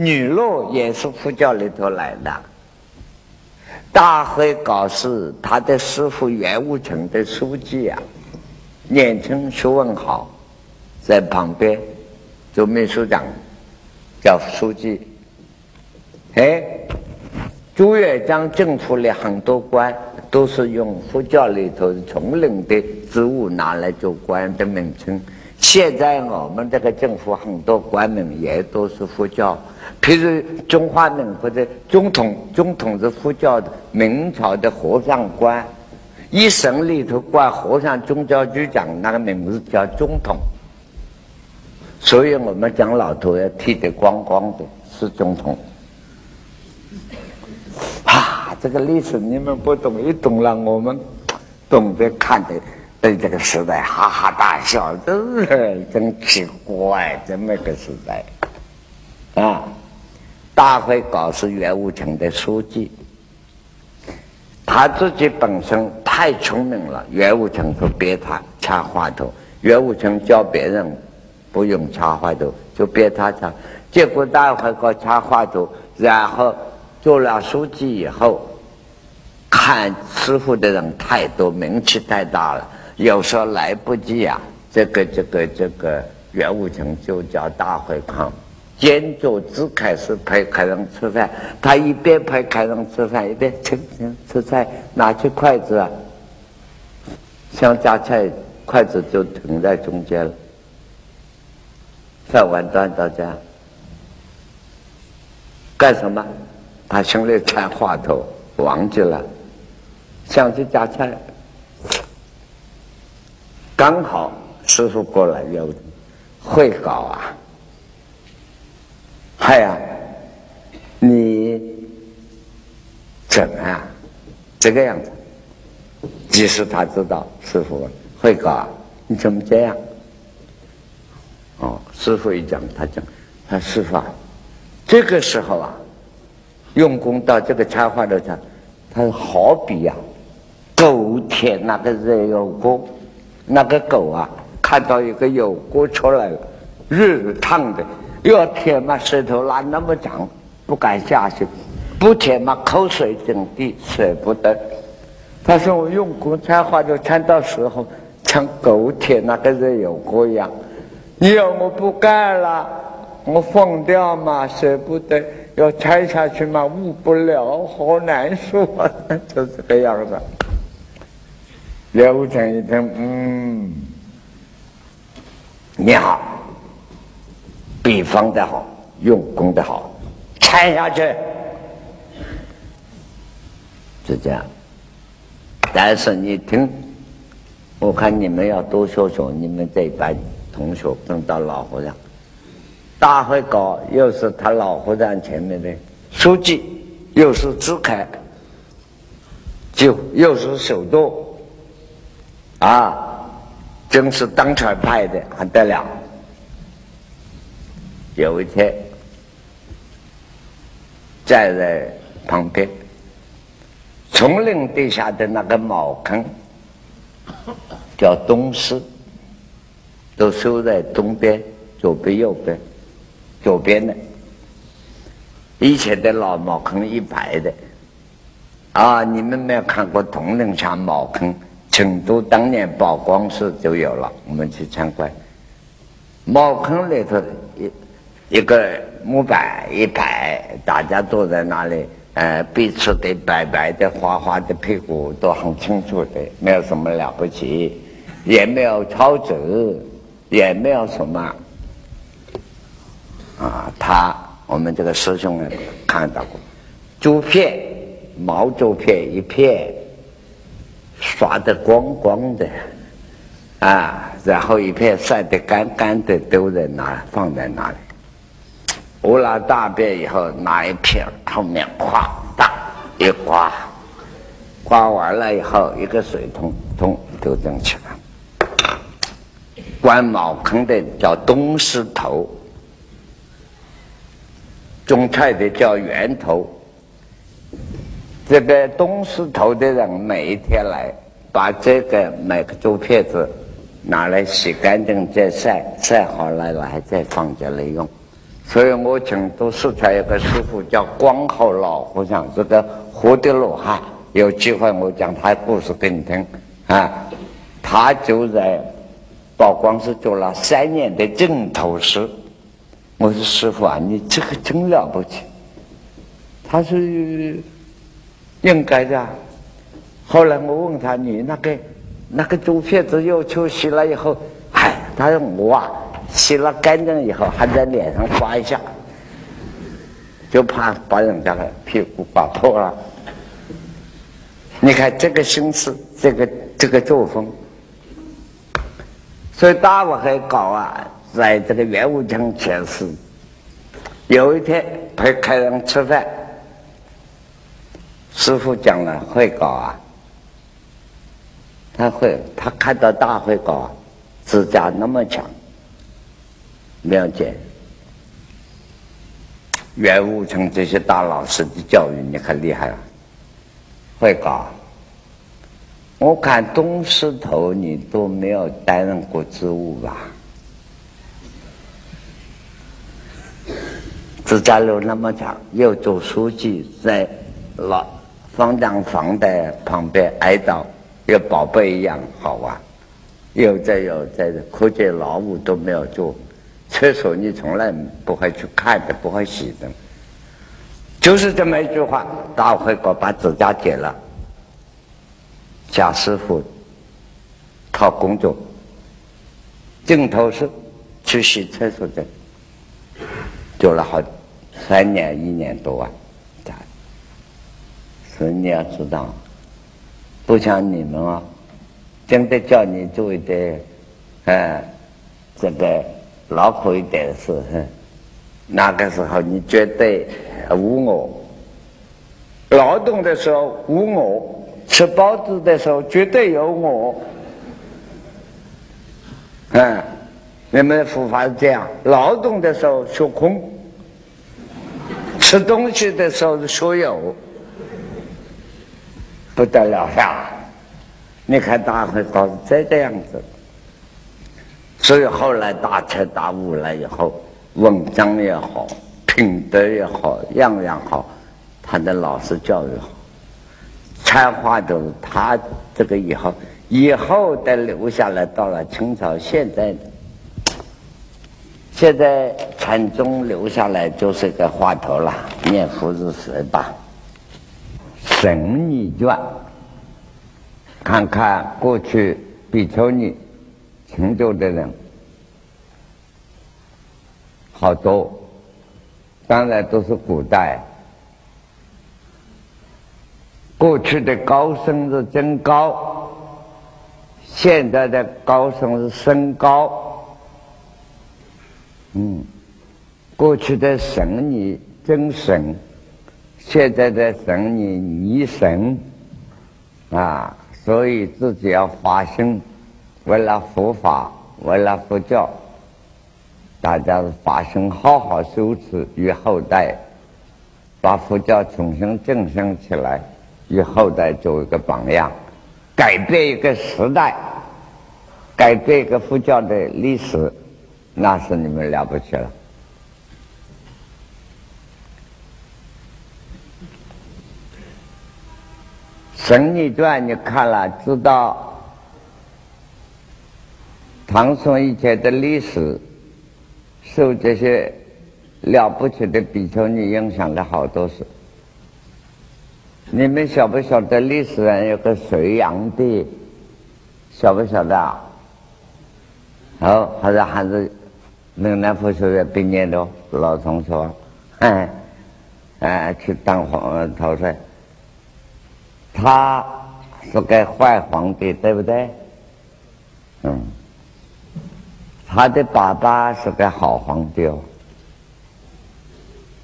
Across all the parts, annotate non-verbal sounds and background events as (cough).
女乐也是佛教里头来的。大会搞事，他的师傅袁武成的书记啊，年轻学问好，在旁边做秘书长，叫书记。哎，朱元璋政府里很多官都是用佛教里头丛林的植物拿来做官的名称。现在我们这个政府很多官名也都是佛教，譬如中华民国的总统，总统是佛教的，明朝的和尚官，一省里头挂和尚宗教局长，那个名字叫总统。所以我们讲老头要剃得光光的，是总统。啊，这个历史你们不懂，一懂了我们懂得看的。对这个时代哈哈大笑，真是真奇怪，这么个时代啊！大会搞是袁武成的书记，他自己本身太聪明了。袁武成说别他插话头，袁武成教别人不用插话头，就别他插。结果大会搞插话头，然后做了书记以后，看师傅的人太多，名气太大了。有时候来不及呀，这个这个这个袁武成就叫大会康，兼做只开始陪客人吃饭，他一边陪客人吃饭，一边吃吃吃菜，拿起筷子啊，想夹菜，筷子就停在中间了，饭碗端到家，干什么？他心里插话头，忘记了，想去夹菜。刚好师傅过来要会稿啊，哎呀，你怎么啊？这个样子，即使他知道师傅会搞啊，你怎么这样？哦，师傅一讲，他讲，他师傅啊，这个时候啊，用功到这个插花的上，他好比呀，狗舔那个热油锅。那个狗啊，看到一个油锅出来了，热烫的，要舔嘛舌头拉那么长，不敢下去；不舔嘛口水整地，舍不得。他说我用功参花就参到时候，像狗舔那个热油锅一样。你要我不干了，我放掉嘛，舍不得；要拆下去嘛，捂不了，好难受啊，(laughs) 就这个样子。刘成一听，嗯，你好，比方的好，用功的好，拆下去，就这样。但是你听，我看你们要多学学，你们这一班同学碰到老和尚，大会搞又是他老和尚前面的书记，又是支开，就又是首都。啊，真是当权派的，还得了。有一天，站在旁边，丛林底下的那个茅坑，叫东施，都收在东边、左边、右边、左边的。以前的老茅坑一排的，啊，你们没有看过铜陵山茅坑？成都当年宝光寺就有了，我们去参观。茅坑里头一一个木板一排，大家坐在那里，呃，彼此的白白的、花花的屁股都很清楚的，没有什么了不起，也没有超值，也没有什么。啊，他我们这个师兄呢看到过，竹片毛竹片一片。刷得光光的，啊，然后一片晒得干干的，都在那放在那里。我拉大便以后，拿一片后面咵哒一刮，刮完了以后，一个水桶桶就扔起来。关茅坑的叫东石头，种菜的叫源头。这个东石头的人每一天来，把这个每个竹片子拿来洗干净再晒，晒好了来再放这里用。所以我请都四川有个师傅叫光浩老和尚，这个活的罗汉，有机会我讲他的故事给你听啊。他就在宝光寺做了三年的净头师。我说师傅啊，你这个真了不起。他说应该的。后来我问他，你那个那个猪片子要求洗了以后，哎，他说我啊。洗了干净以后，还在脸上刮一下，就怕把人家的屁股刮破了。你看这个心思，这个这个作风，所以大伙还搞啊，在这个元武江前世，有一天陪客人吃饭，师傅讲了会搞啊，他会他看到大会搞，自家那么强。了解，袁武成这些大老师的教育，你很厉害了，会搞。我看东石头你都没有担任过职务吧？自家路那么长，又做书记，在老方丈房的旁边挨到，有宝贝一样好啊。又在又在科技劳务都没有做。厕所你从来不会去看的，不会洗的，就是这么一句话。大会哥把指甲剪了，贾师傅靠工作，镜头是去洗厕所的，做了好三年一年多啊。所以你要知道，不像你们啊，真的叫你做一点，嗯，这个。劳苦一点的事，那个时候你绝对无我；劳动的时候无我，吃包子的时候绝对有我。嗯，你们的佛法是这样：劳动的时候说空，吃东西的时候是说有，不得了呀！你看大会搞成这个样子。所以后来大彻大悟了以后，文章也好，品德也好，样样好，他的老师教育好，才华都是他这个以后以后的留下来。到了清朝，现在现在禅宗留下来就是个话头了，念佛是谁吧？神女传，看看过去比丘尼。成就的人好多，当然都是古代。过去的高僧是真高，现在的高僧是身高。嗯，过去的神你真神，现在在神你泥神啊，所以自己要发心。为了佛法，为了佛教，大家发心好好修持，与后代把佛教重新振兴起来，与后代做一个榜样，改变一个时代，改变一个佛教的历史，那是你们了不起了。《神逆传》你看了，知道。唐宋以前的历史，受这些了不起的比丘尼影响了好多事。你们晓不晓得历史上有个隋炀帝？晓不晓得？啊？哦，还是还是岭南佛学院毕业的老同学，哎哎，去当皇头帅。他是个坏皇帝，对不对？嗯。他的爸爸是个好皇帝哦，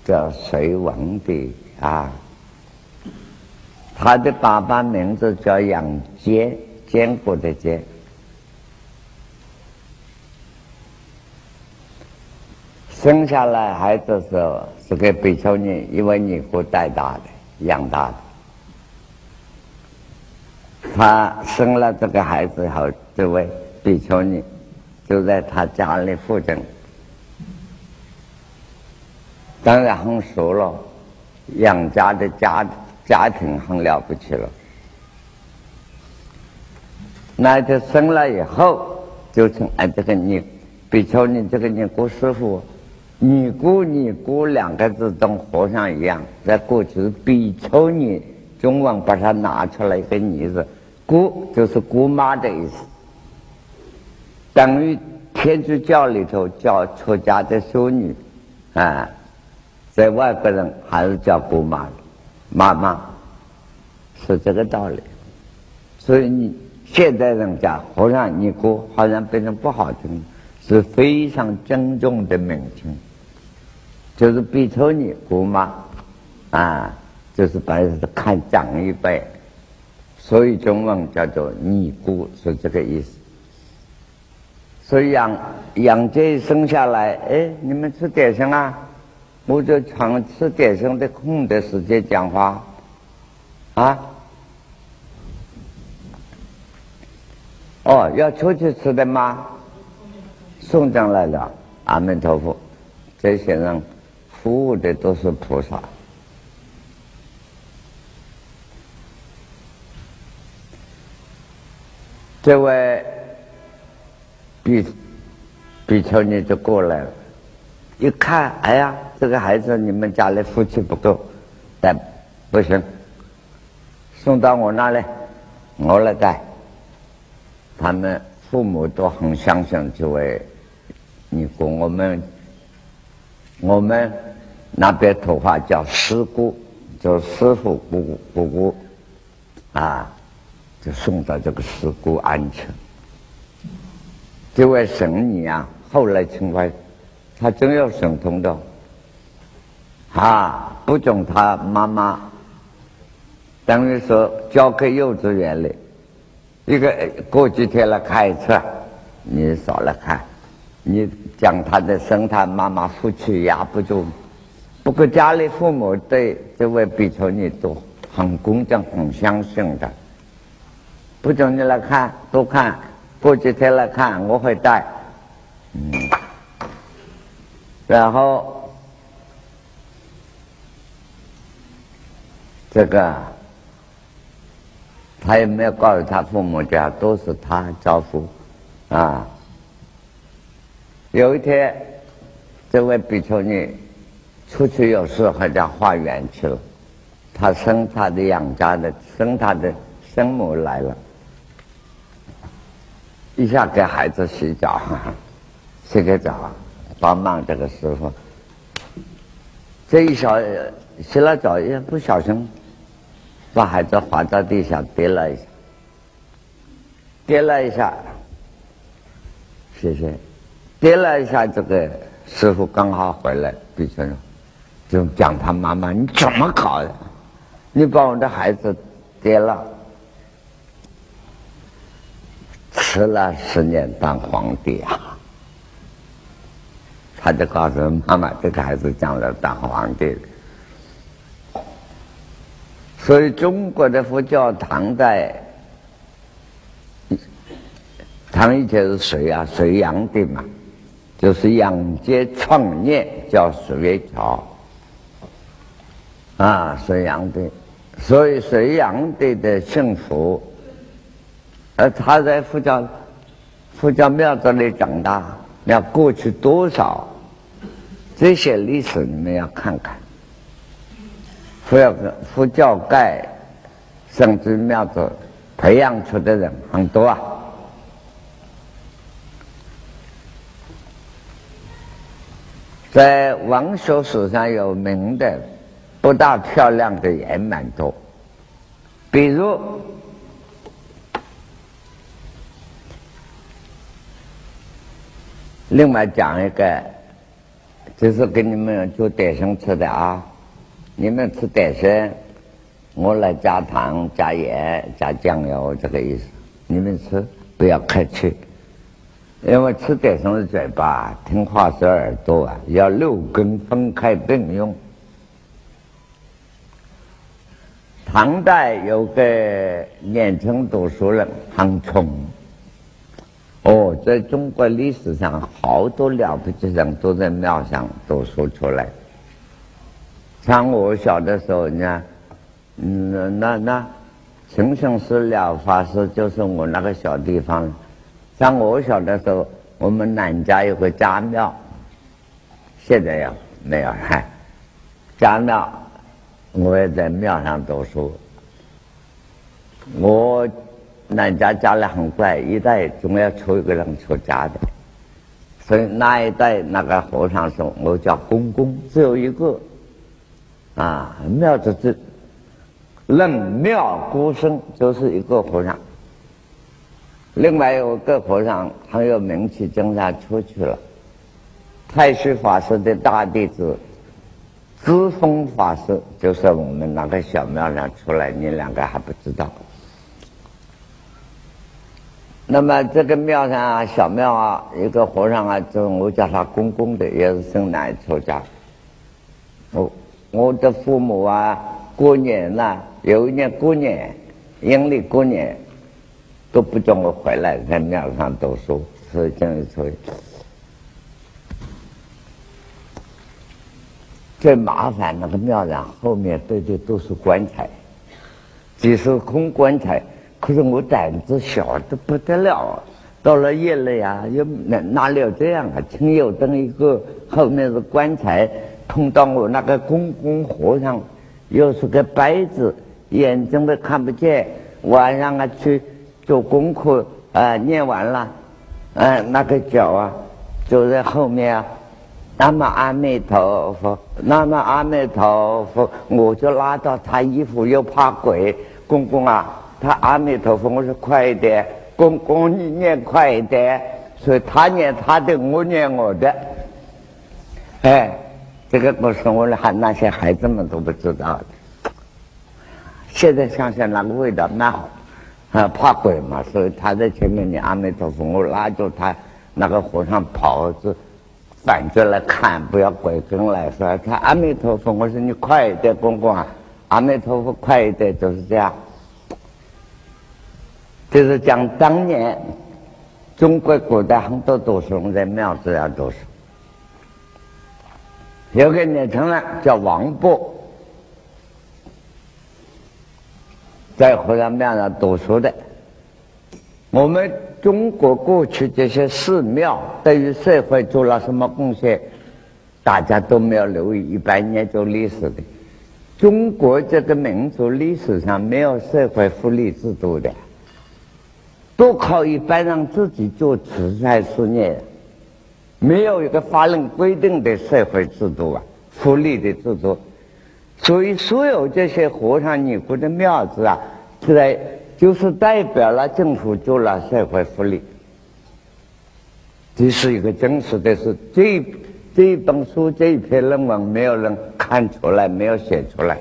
叫隋文帝啊。他的爸爸名字叫杨坚，坚固的坚。生下来孩子时候是个比丘尼，因为尼姑带大的、养大的。他生了这个孩子后，这位比丘尼。就在他家里附近，当然很熟了，杨家的家家庭很了不起了。那就生了以后，就成哎这个你，比丘尼这个尼姑师傅，尼姑尼姑两个字跟和尚一样，在过去是比丘尼，中文把它拿出来一个尼字，姑就是姑妈的意思，等于天主教里头叫出家的修女，啊。在外国人还是叫姑妈的，妈妈是这个道理。所以你现在人家和尚尼姑好像变成不好听，是非常尊重的名称，就是比丘尼姑妈啊，就是本来是看长一辈，所以中文叫做尼姑是这个意思。所以杨杨杰生下来，哎，你们吃点心啊？我就常吃点心的空的时间讲话，啊，哦，要出去吃的吗？送上来了，阿弥陀佛，这些人服务的都是菩萨。这位比比丘尼就过来了。一看，哎呀，这个孩子你们家里福气不够，带不行，送到我那里，我来带。他们父母都很相信这位尼姑，我们我们那边土话叫师姑，叫师傅姑姑姑姑，啊，就送到这个师姑安全。这位神女啊，后来成为。他真有神通的，啊，不准他妈妈，等于说交给幼稚园里，一个过几天来看一次，你少来看，你讲他的生他妈妈夫妻压不住，不过家里父母对这位比丘尼都很恭敬、很相信的，不准你来看，多看，过几天来看，我会带，嗯。然后，这个他也没有告诉他父母家，都是他招呼啊。有一天，这位比丘尼出去有事，回家化缘去了。他生他的养家的，生他的生母来了，一下给孩子洗澡，洗个澡。帮忙这个师傅，这一小洗了澡一不小心，把孩子滑到地下跌了一下，跌了一下，谢谢，跌了一下，这个师傅刚好回来，就讲他妈妈你怎么搞的？你把我的孩子跌了，迟了十年当皇帝啊！他就告诉妈妈：“这个孩子将来当皇帝。”所以中国的佛教唐代，唐以前是隋啊，隋炀帝嘛，就是杨杰创业叫隋朝啊，隋炀帝。所以隋炀帝的幸福，而他在佛教佛教庙子里长大，要过去多少？这些历史你们要看看，佛教佛教界甚至庙子培养出的人很多啊。在文学史上有名的不大漂亮的也蛮多，比如另外讲一个。这是给你们做点心吃的啊！你们吃点心，我来加糖、加盐、加酱油，这个意思。你们吃不要客气，因为吃点心的嘴巴听话是耳朵啊，要六根分开并用。唐代有个年轻读书人很穷。哦，在中国历史上，好多了不起人都在庙上读书出来。像我小的时候，呢，嗯，那那清香寺了法师就是我那个小地方。像我小的时候，我们南家有个家庙，现在呀没有了。家庙，我也在庙上读书。我南家家里很怪，一代总要出一个人出家的，所以那一代那个和尚说，我叫公公，只有一个。啊，庙子之任庙孤生就是一个和尚。另外有个和尚很有名气，经常出去了。太虚法师的大弟子知风法师，就是我们那个小庙上出来，你两个还不知道。那么这个庙上啊，小庙啊，一个和尚啊，就我叫他公公的，也是生男出家。我我的父母啊，过年呐，有一年过年，阴历过年。都不叫我回来，在庙上读书，所以这样所以最麻烦那个庙上后面堆的都是棺材，几十空棺材。可是我胆子小的不得了，到了夜里啊，又哪哪里有这样啊？青油灯一个，后面是棺材，碰到我那个公公和尚，又是个白子，眼睛都看不见，晚上啊去。做功课啊，念完了，嗯，那个脚啊，走在后面啊。那么阿弥陀佛，那么阿弥陀佛，我就拉到他衣服，又怕鬼。公公啊，他阿弥陀佛，我说快一点，公公你念快一点。所以他念他的，我念我的。哎，这个故事我喊那些孩子们都不知道的。现在想想那个味道蛮好。啊，怕鬼嘛，所以他在前面念阿弥陀佛，我拉住他，那个和尚跑是反着来看，不要鬼跟来说他阿弥陀佛，我说你快一点，公公啊，阿弥陀佛快一点，就是这样。就是讲当年中国古代很多读书人在庙子上读书，有个年轻人叫王勃。在和尚庙上读书的，我们中国过去这些寺庙对于社会做了什么贡献，大家都没有留意。一般研究历史的，中国这个民族历史上没有社会福利制度的，都靠一般人自己做慈善事业，没有一个法律规定的社会制度啊，福利的制度。所以，所有这些和尚尼姑的庙子啊，在就是代表了政府做了社会福利。这是一个真实的事。这这一本书这一篇论文，没有人看出来，没有写出来，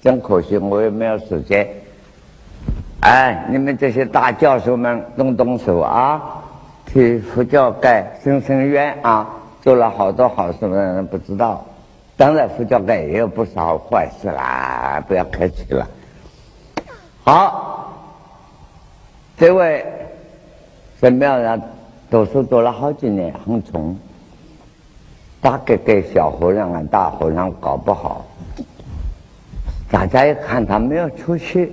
真可惜，我也没有时间。哎，你们这些大教授们动动手啊，替佛教界伸伸冤啊，做了好多好事的人不知道。当然，佛教界也有不少坏事啦，不要客气了。好，这位在庙上读书读了好几年，很穷，大概给小和尚啊、大和尚搞不好。大家一看他没有出息，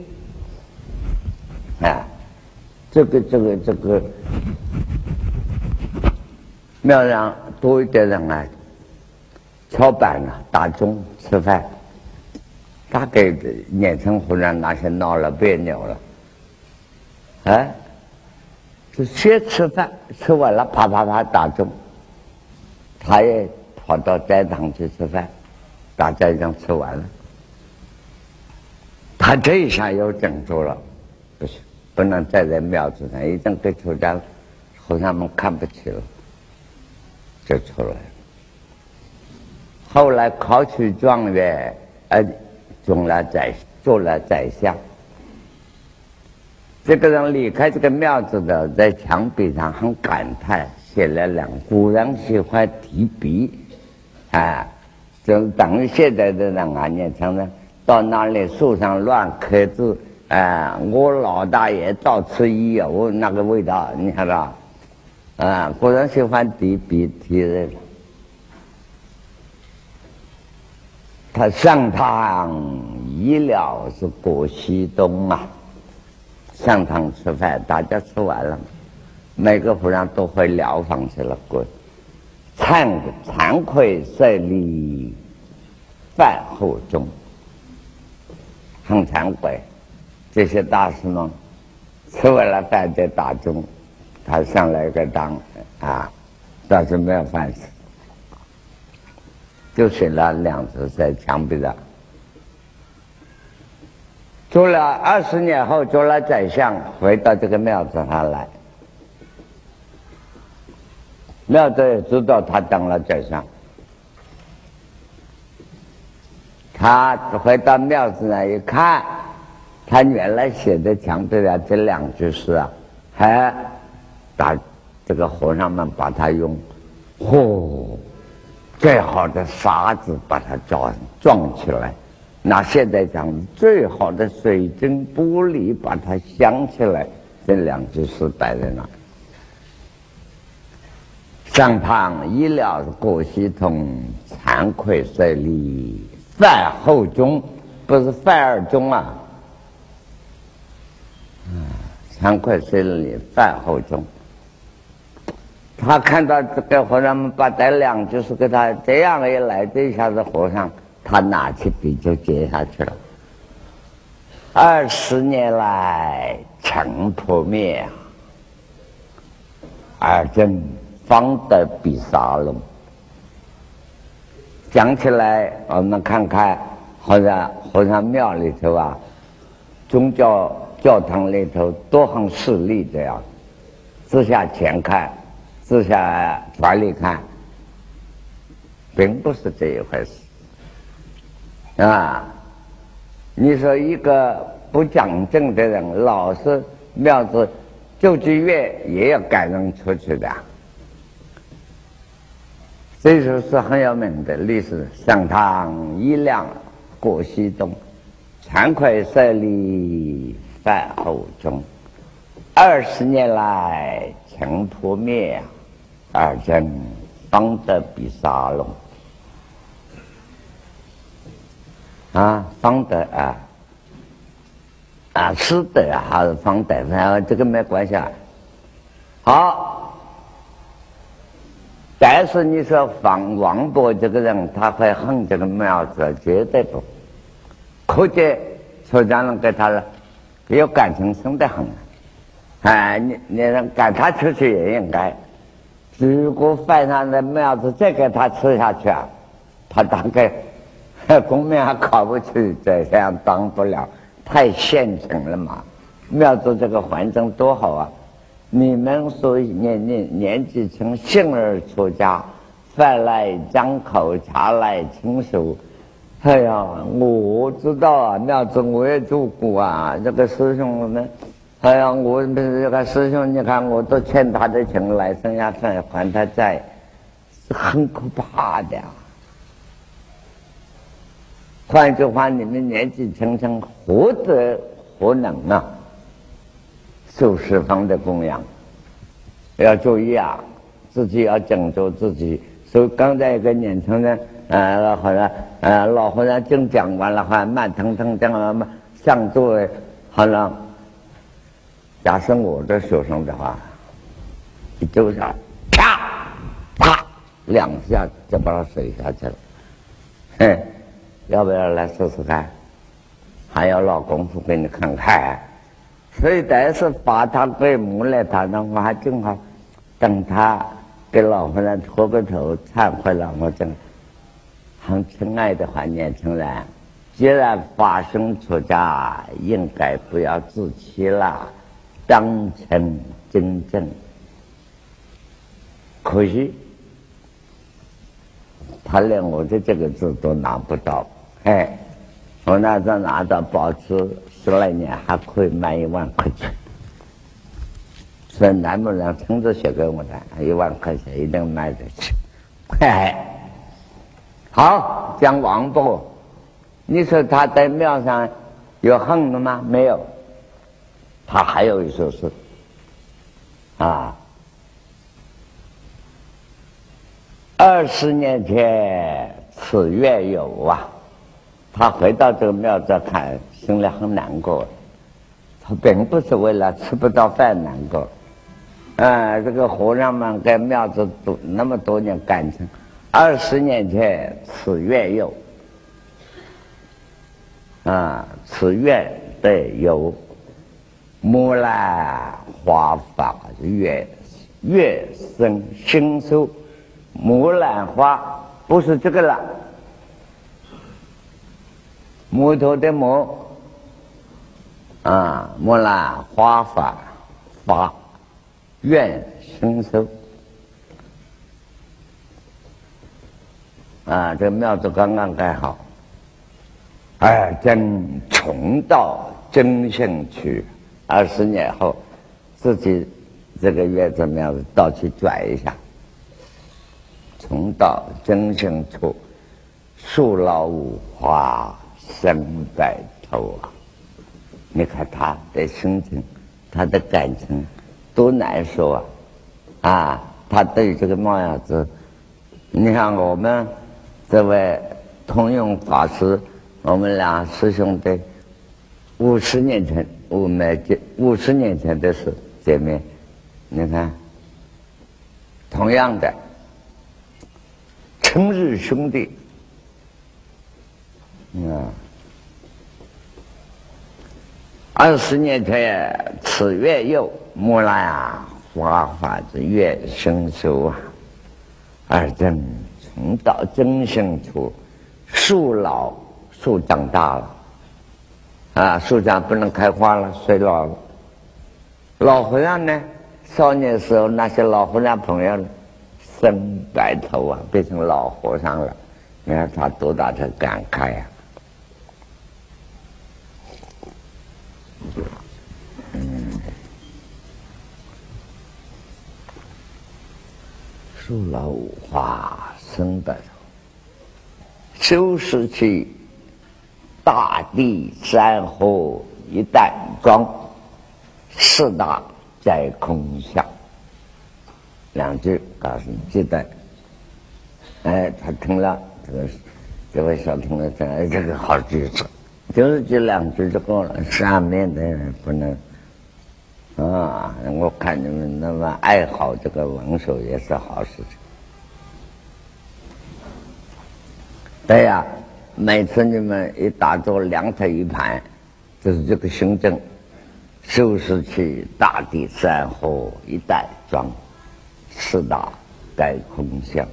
啊，这个、这个、这个庙上多一点人啊。敲板啊，打钟吃饭，大概年轻和尚那些闹了别扭了，哎，就先吃饭，吃完了啪啪啪打钟，他也跑到斋堂去吃饭，大家已经吃完了，他这一下又整住了，不行，不能再在庙子上，已经给出家和尚们看不起了，就出来了。后来考取状元，呃，中了宰，做了宰相。这个人离开这个庙子的，在墙壁上很感叹，写了两古人喜欢提笔，啊，就等于现在的人啊，年轻人到那里树上乱刻字，啊，我老大爷到此一游，那个味道，你看到？啊，古人喜欢提笔提的。他上堂一了是过西东啊。上堂吃饭，大家吃完了，每个和尚都回疗房去了。过惭惭愧舍利饭后中，很惭愧。这些大师们吃完了饭在打钟，他上来个当啊，但是没有饭吃，就睡了两只在墙壁上。做了二十年后，做了宰相，回到这个庙子上来。庙子也知道他当了宰相，他回到庙子那一看，他原来写的墙壁上这两句诗啊，还把这个和尚们把他用嚯最好的沙子把它撞撞起来。那现在讲最好的水晶玻璃，把它镶起来，这两句诗摆在那。上堂医疗过系统，惭愧舍利饭后中，不是饭二中啊。嗯，惭愧舍利饭后中。他看到这个和尚们把这两句是给他这样一来，这下子和尚。他拿起笔就接下去了。二十年来尘破灭，而今方得比沙龙。讲起来，我们看看，和尚，和尚庙里头啊，宗教教堂里头都很势利这样，自下前看，自下船里看，并不是这一回事。啊，你说一个不讲正的人，老是庙子救济院也要赶人出去的，这就是很有名的历史。上堂一亮过西东，惭愧舍利饭后中。二十年来尘破灭，而今方得比沙龙。啊，方德啊，啊，师德，还是方德？然后这个没关系啊。好，但是你说方王伯这个人，他会恨这个庙子，绝对不。可见出家人给他有感情深得很。哎，你你赶他出去也应该。如果饭上的庙子再给他吃下去啊，他大概。公庙还考不去，这样当不了，太现成了嘛。庙子这个环境多好啊！你们说年年年纪轻，幸而出家，饭来张口，茶来亲手。哎呀，我知道啊，庙子我也做过啊。这个师兄们，哎呀，我们这个师兄，你看我都欠他的情来生下饭还他债，是很可怕的。换句话，你们年纪轻轻，何德何能啊？受十方的供养，要注意啊，自己要讲究自己。所以刚才一个年轻人，呃，好像呃，老和尚正讲完了，还慢腾腾讲完嘛，上座位，好像，假设我的学生的话，就是，啪，啪，两下就把他甩下去了，嘿。要不要来试试看？还要老功夫给你看看。所以，但是把他给木来他那我还正好等他给老和尚磕个头忏悔了。我正很亲爱的话，年轻人，既然发生出家，应该不要自欺了，当成真正。可惜他连我的这个字都拿不到。哎，我那时候拿到保持十来年，还可以卖一万块钱。所以南木人亲自写给我的，一万块钱一定卖得起。嘿，好，讲王伯，你说他在庙上有恨的吗？没有，他还有一首诗啊，二十年前此月有啊。他回到这个庙子看，心里很难过。他并不是为了吃不到饭难过，啊，这个和尚们跟庙子多那么多年感情，二十年前此愿有，啊，此愿得有木兰花发月月生新收，木兰花不是这个了，木头的木。啊，木兰花发发愿生收。啊！这庙子刚刚盖好，哎，真重到真兴去。二十年后，自己这个月子庙子到去转一下，重到真兴处，树老无花生白头啊！你看他的心情，他的感情多难受啊！啊，他对这个猫样子，你看我们这位通用法师，我们俩师兄弟五十年前我们见五十年前的事见面，你看同样的成日兄弟，啊。二十年前，此月又木兰啊，花花之月生疏啊。二正重到真心处，树老树长大了，啊，树长不能开花了，衰老了。老和尚呢，少年时候那些老和尚朋友，生白头啊，变成老和尚了。你看他多大的感慨呀！嗯，树老五花生白。头，收拾起大地山河一旦庄，四大在空下。两句告诉你记得。哎，他听了这个，这位小听了这哎，这个好句子。就是这两句就够了，上面的人不能啊！我看你们那么爱好这个文手也是好事情。对呀，每次你们一打坐两腿一盘，就是这个胸针，收拾起大地山河一带装，四大盖空相。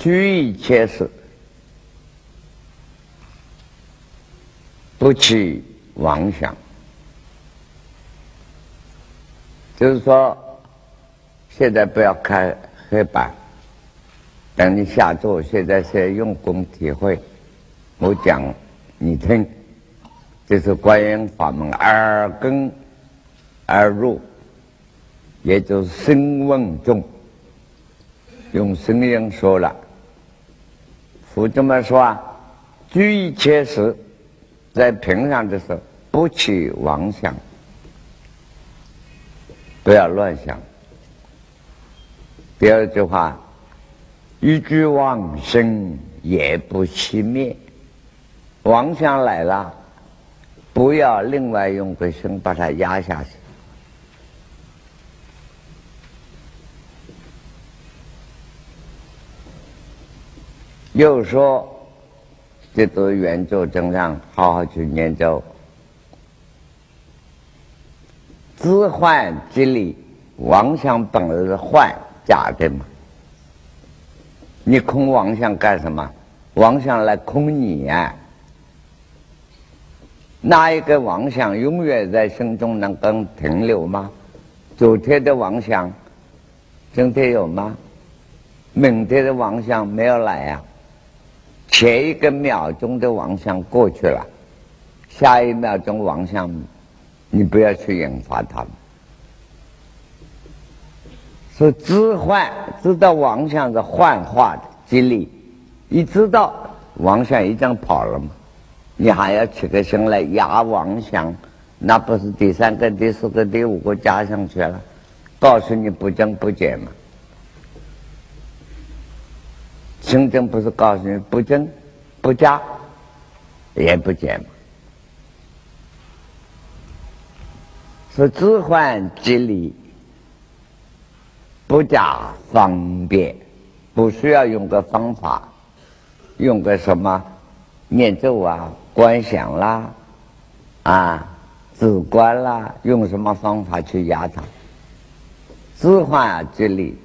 居一切事，不起妄想。就是说，现在不要看黑板，等你下座，现在先用功体会。我讲，你听，这是观音法门耳根而入，也就是声闻中，用声音说了。佛这么说啊，居一切时，在平常的时候不起妄想，不要乱想。第二句话，一句妄生也不熄灭，妄想来了。不要另外用个心把它压下去。又说，这都圆咒正上，好好去念咒。知幻即理，妄想本来是幻假的嘛。你空妄想干什么？妄想来空你啊！哪一个妄想永远在心中能够停留吗？昨天的妄想，今天有吗？明天的妄想没有来呀。前一个秒钟的妄想过去了，下一秒钟妄想，你不要去引发它们。是知幻，知道妄想是幻化的激励，一知道妄想已经跑了吗？你还要起个心来压妄想，那不是第三个、第四个、第五个加上去了？告诉你不增不减嘛。真正不是告诉你不增不加也不减吗？是置换即离，不加方便，不需要用个方法，用个什么念咒啊？观想啦，啊，自观啦，用什么方法去压它？自幻之力，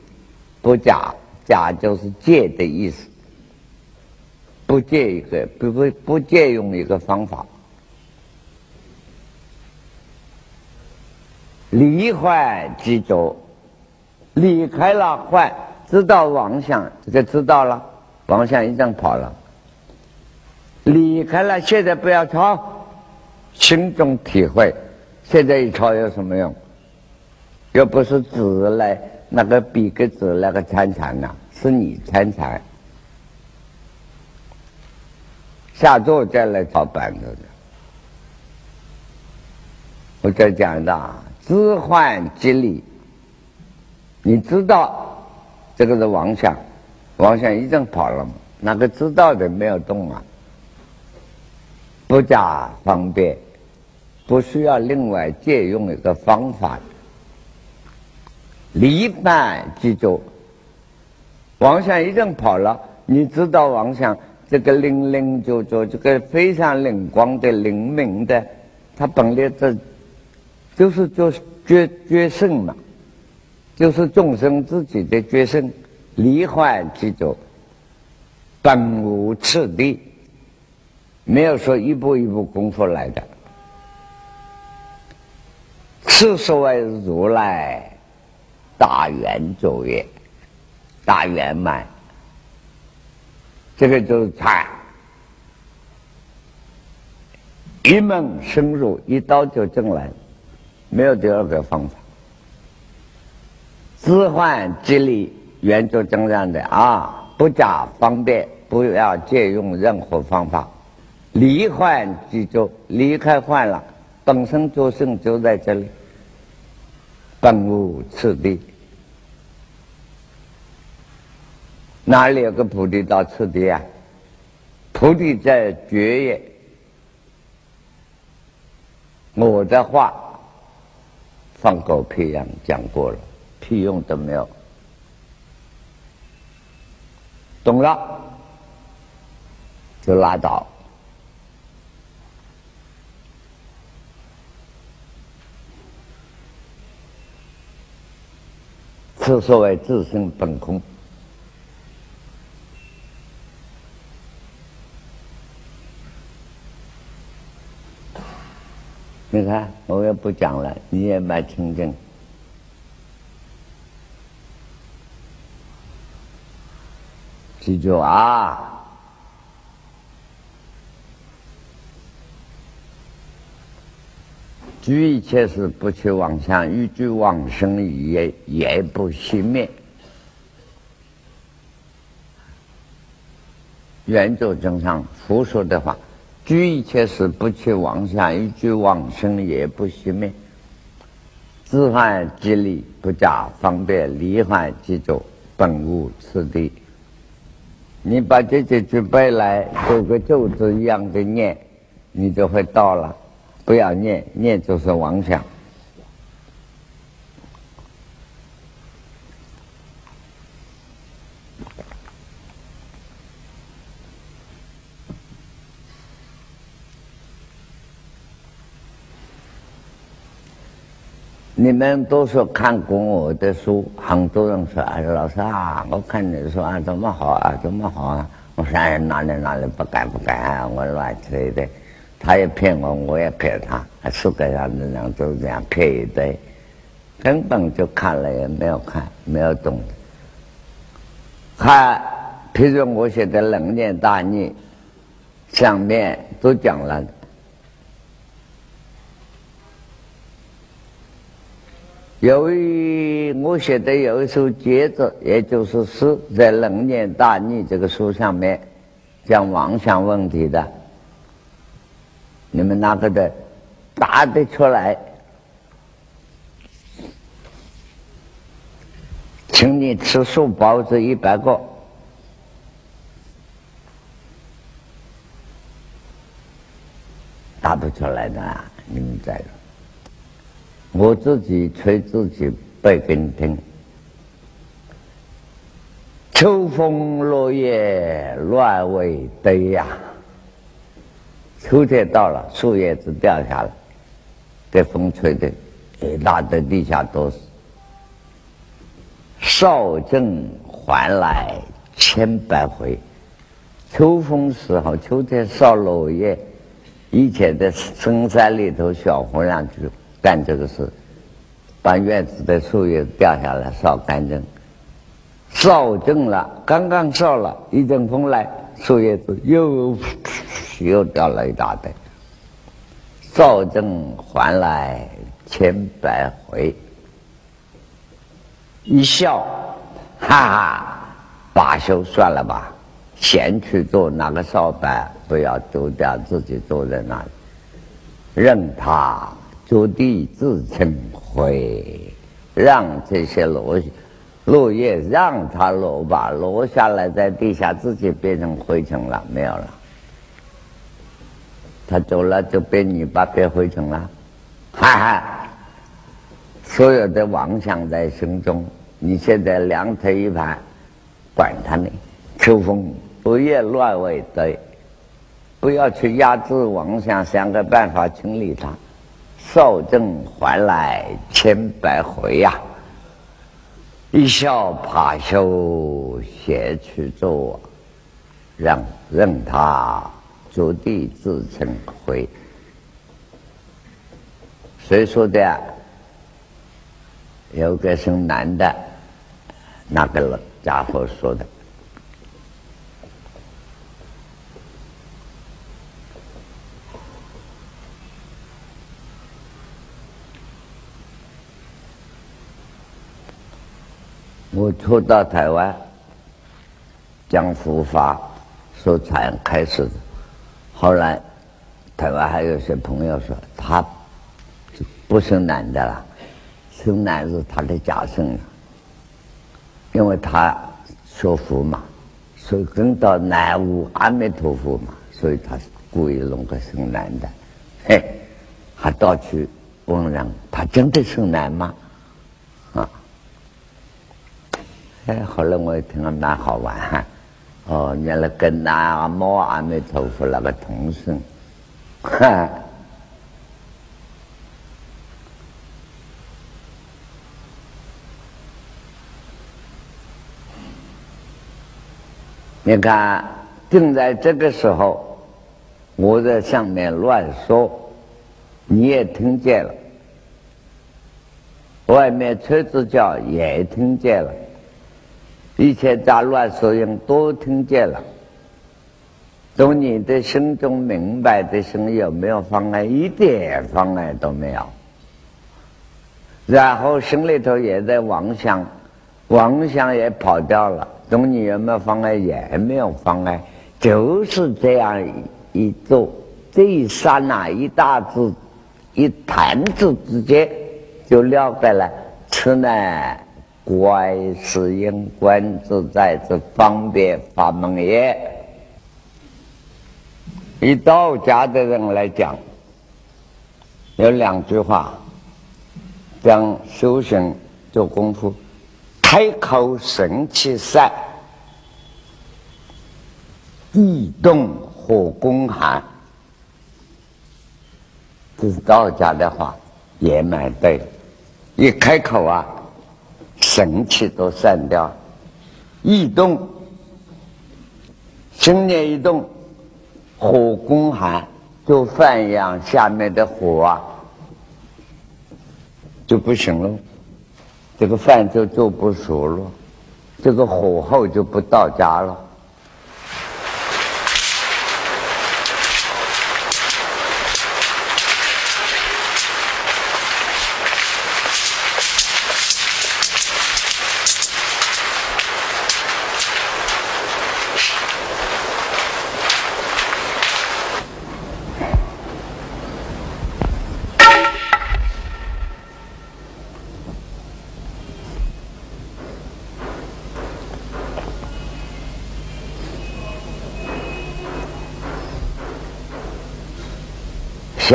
不假，假就是借的意思，不借一个，不不不借用一个方法，离坏即着，离开了坏，知道妄想，这就知道了，妄想一阵跑了。离开了，现在不要抄，心中体会。现在一抄有什么用？又不是纸来，那个笔格子那个参禅呐，是你参禅。下周再来抄板子的。我在讲的，知幻即离。你知道这个是妄想，妄想已经跑了嘛？那个知道的没有动啊？不加方便，不需要另外借用一个方法。离犯即就，妄想一定跑了，你知道王想这个灵灵就就这个非常灵光的灵敏的，他本来这就是就决决胜嘛，就是众生自己的决胜。离幻即就，本无次第。没有说一步一步功夫来的，此所谓如来大圆作业，大圆满，这个就是禅，一门深入，一刀就进来，没有第二个方法，自换即离，圆就这样的啊，不假方便，不要借用任何方法。离幻即就离开幻了，本身作圣就在这里，本无此地。哪里有个菩提道次第啊？菩提在觉也。我的话放狗屁一样讲过了，屁用都没有。懂了就拉倒。此所谓自性本空。你看，我也不讲了，你也蛮清净。记住啊，居一切事不去妄想，欲居往生也也不熄灭。圆咒经上佛说的话：居一切事不去妄想，一句妄生也不熄灭。自汉即利，不假方便，离汉即走，本无次第。你把这几句背来，做个咒子一样的念，你就会到了。不要念，念就是妄想。你们都说看过我的书，很多人说：“哎，老师啊，我看你说啊，怎么好啊，怎么好啊？”我说：“哪里哪里不敢不敢啊，我乱吹的。”他也骗我，我也骗他，世界上的人都这样骗一堆，根本就看了也没有看，没有懂。看，譬如我写的《冷念大逆》，上面都讲了。由于我写的有一首节子，也就是诗，在《冷念大逆》这个书上面讲妄想问题的，你们哪个的答得出来？请你吃素包子一百个，答不出来的，啊你们在。我自己吹自己背给你听。秋风落叶乱为堆呀，秋天到了，树叶子掉下来，被风吹的，一大堆地下都是。少正还来千百回，秋风时候，秋天扫落叶，以前在深山里头，小姑娘去。干这个事，把院子的树叶掉下来扫干净，扫净了，刚刚扫了一阵风来，树叶子又 (laughs) 又掉了一大堆。扫净还来千百回，一笑，哈哈，罢休算了吧，先去做那个扫把，不要丢掉自己坐在那里，任他。着地自成灰，让这些落落叶让它落吧，落下来在地下自己变成灰尘了，没有了。他走了就变泥巴变灰尘了，哈哈！所有的妄想在心中，你现在两腿一盘，管他呢。秋风不叶乱尾对，不要去压制妄想，想个办法清理它。少正还来千百回呀！一笑怕羞斜去做，让任他着地自成灰。谁说的？有个姓男的，那个家伙说的。我初到台湾讲佛法，说才开始。后来台湾还有些朋友说，他不生男的了，生男是他的假生因为他学佛嘛，所以跟到南无阿弥陀佛嘛，所以他故意弄个生男的，嘿，还到处问人，他真的生男吗？哎，后来我一听了，蛮好玩哈！哦，原来跟那阿毛阿弥陀佛那个同生，哈！(laughs) 你看，正在这个时候，我在上面乱说，你也听见了，外面车子叫也听见了。一切杂乱所应都听见了，从你的心中明白的心有没有妨碍？一点妨碍都没有。然后心里头也在妄想，妄想也跑掉了。从你有没有妨碍？也没有妨碍，就是这样一做，这一刹那一大字一弹指之间就了开了。此呢怪是因观自在之方便法门也。以道家的人来讲，有两句话讲修行做功夫：开口神气散，地动火攻寒。这是道家的话，也蛮对。一开口啊，神气都散掉；一动，心念一动。火攻寒，就饭养下面的火啊，就不行了，这个饭就做不熟了，这个火候就不到家了。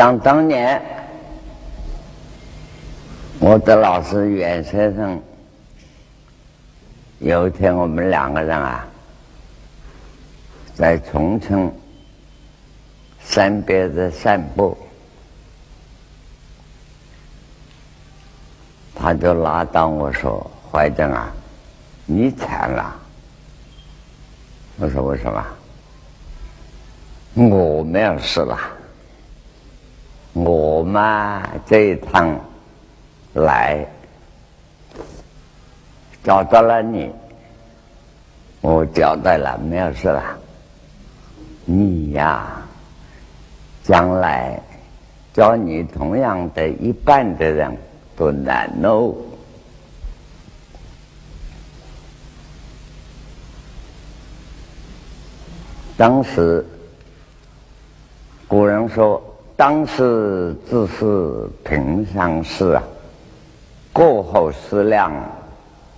想当年，我的老师袁先生，有一天我们两个人啊，在重庆山边在散步，他就拉到我说：“怀正啊，你惨了。”我说：“为什么？”我没有事了。我嘛，这一趟来找到了你，我交代了，没有事了。你呀，将来教你同样的一半的人都难哦。当时古人说。当时只是平常事啊，过后思量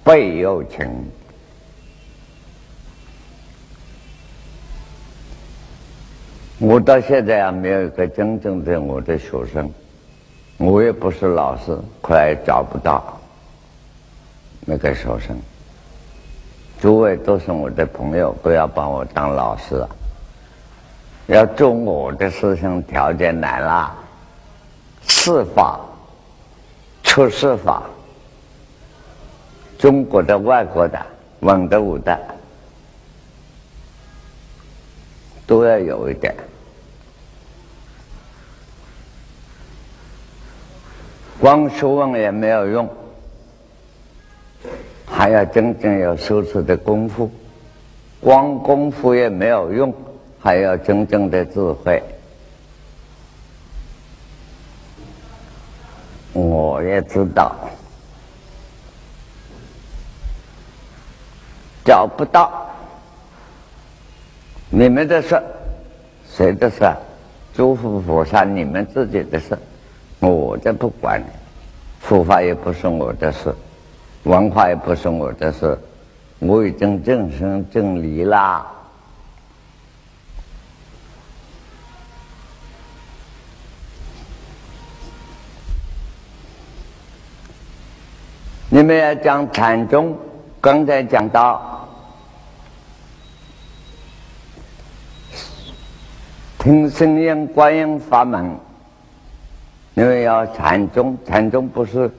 倍有情。我到现在啊，没有一个真正的我的学生，我也不是老师，快找不到那个学生。诸位都是我的朋友，不要把我当老师啊。要做我的事情，条件难了。释法、出世法，中国的、外国的、文的、武的，都要有一点。光学问也没有用，还要真正有修持的功夫。光功夫也没有用。还要真正的智慧，我也知道，找不到你们的事，谁的事？诸佛菩萨，你们自己的事，我这不管。佛法也不是我的事，文化也不是我的事，我已经正生正离啦。你们要讲禅宗，刚才讲到听声音观音法门，因为要禅宗，禅宗不是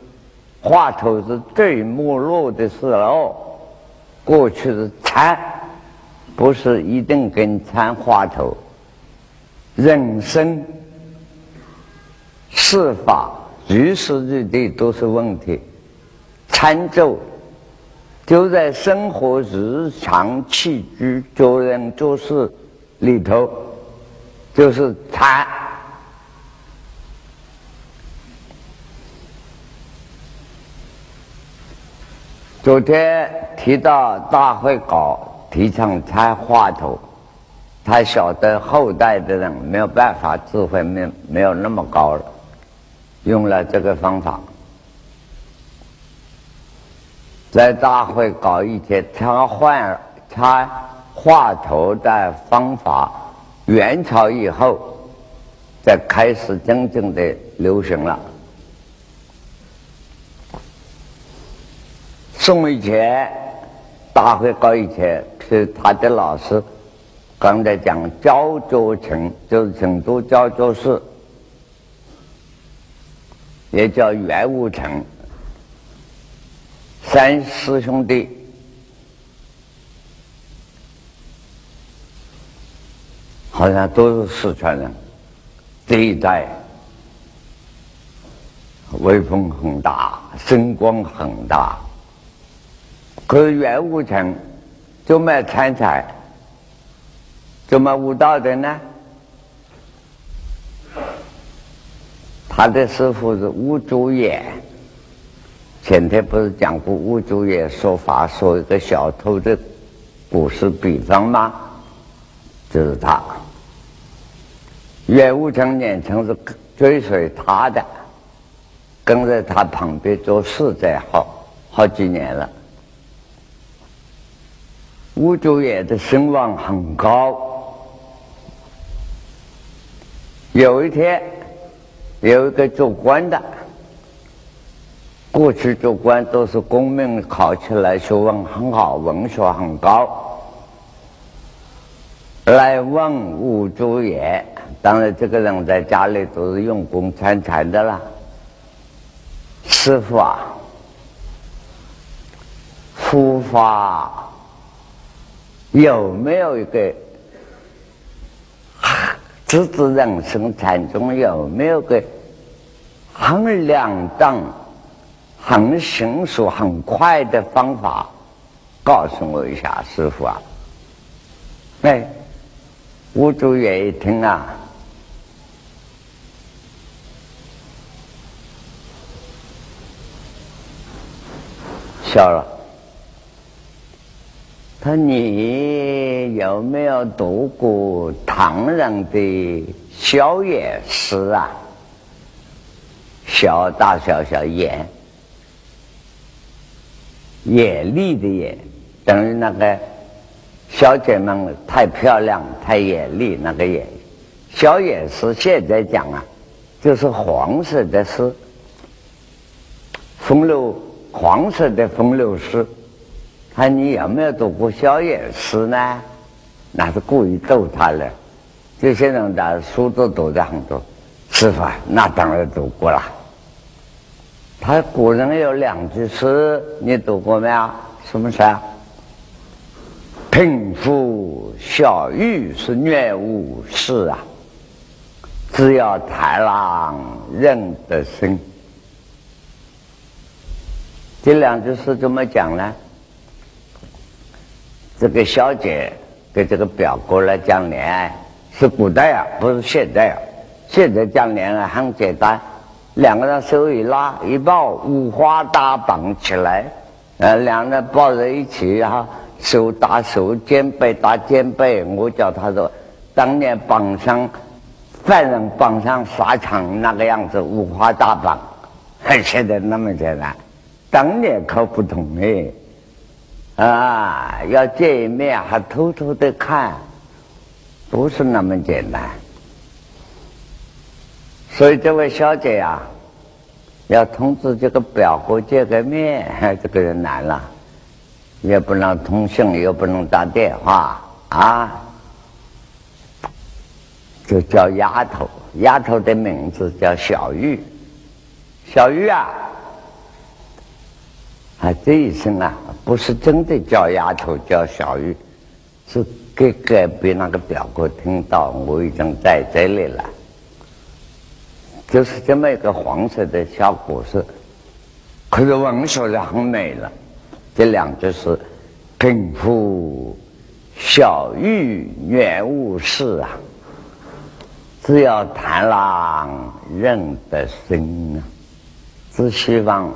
话头是最没落的时候，过去是禅，不是一定跟禅话头，人生、事法、于时于地都是问题。禅咒就在生活日常起居、做人做事、里头就是禅。昨天提到大会稿提倡参话头，他晓得后代的人没有办法，智慧没没有那么高了，用了这个方法，在大会搞一些插换插话头的方法，元朝以后才开始真正的流行了。宋以前，大会搞以前是他的老师，刚才讲焦作成，就是成都焦作市，也叫袁悟成，三师兄弟，好像都是四川人，这一代威风很大，声光很大。可是袁武成就卖参禅，怎么悟道的呢？他的师傅是悟主也。前天不是讲过悟主也说法说一个小偷的故事比方吗？就是他。袁悟成年成是追随他的，跟在他旁边做事在好好几年了。吴主业的声望很高。有一天，有一个做官的，过去做官都是功名考起来，学问很好，文学很高，来问吴主也。当然，这个人在家里都是用功参禅的啦。师傅啊，佛法。有没有一个直指人生禅宗？有没有个很两当、很迅速、很快的方法？告诉我一下，师傅啊！哎，吴主任一听啊，笑了。他你有没有读过唐人的宵夜诗啊？小大小小眼，眼力的眼，等于那个小姐们太漂亮、太眼力那个眼。小野诗现在讲啊，就是黄色的诗，风流黄色的风流诗。看你有没有读过小野诗呢？那是故意逗他了。这些人的书都读的很多，师傅那当然读过了。他古人有两句诗，你读过没有？什么诗？贫妇小玉是虐物事啊，只要豺狼认得生。这两句诗怎么讲呢？这个小姐跟这个表哥来讲恋爱，是古代啊，不是现代啊。现在讲恋爱很简单，两个人手一拉一抱，五花大绑起来，呃，两人抱在一起哈，手搭手，肩背搭肩背。我叫他说，当年绑上犯人绑上沙场那个样子，五花大绑，还现在那么简单，当年可不同哎。啊，要见一面还偷偷的看，不是那么简单。所以这位小姐呀，要通知这个表哥见个面，(laughs) 这个人难了，也不能通信，又不能打电话啊，就叫丫头。丫头的名字叫小玉，小玉啊。啊，这一声啊，不是真的叫丫头，叫小玉，是给隔壁那个表哥听到，我已经在这里了。就是这么一个黄色的小故事，可是文学的很美了。这两句是：贫妇小玉远无事啊，只要贪狼认得生啊，只希望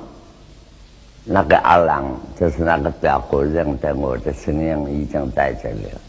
那个阿郎，就是那个表哥认得我的声音已经在这里了。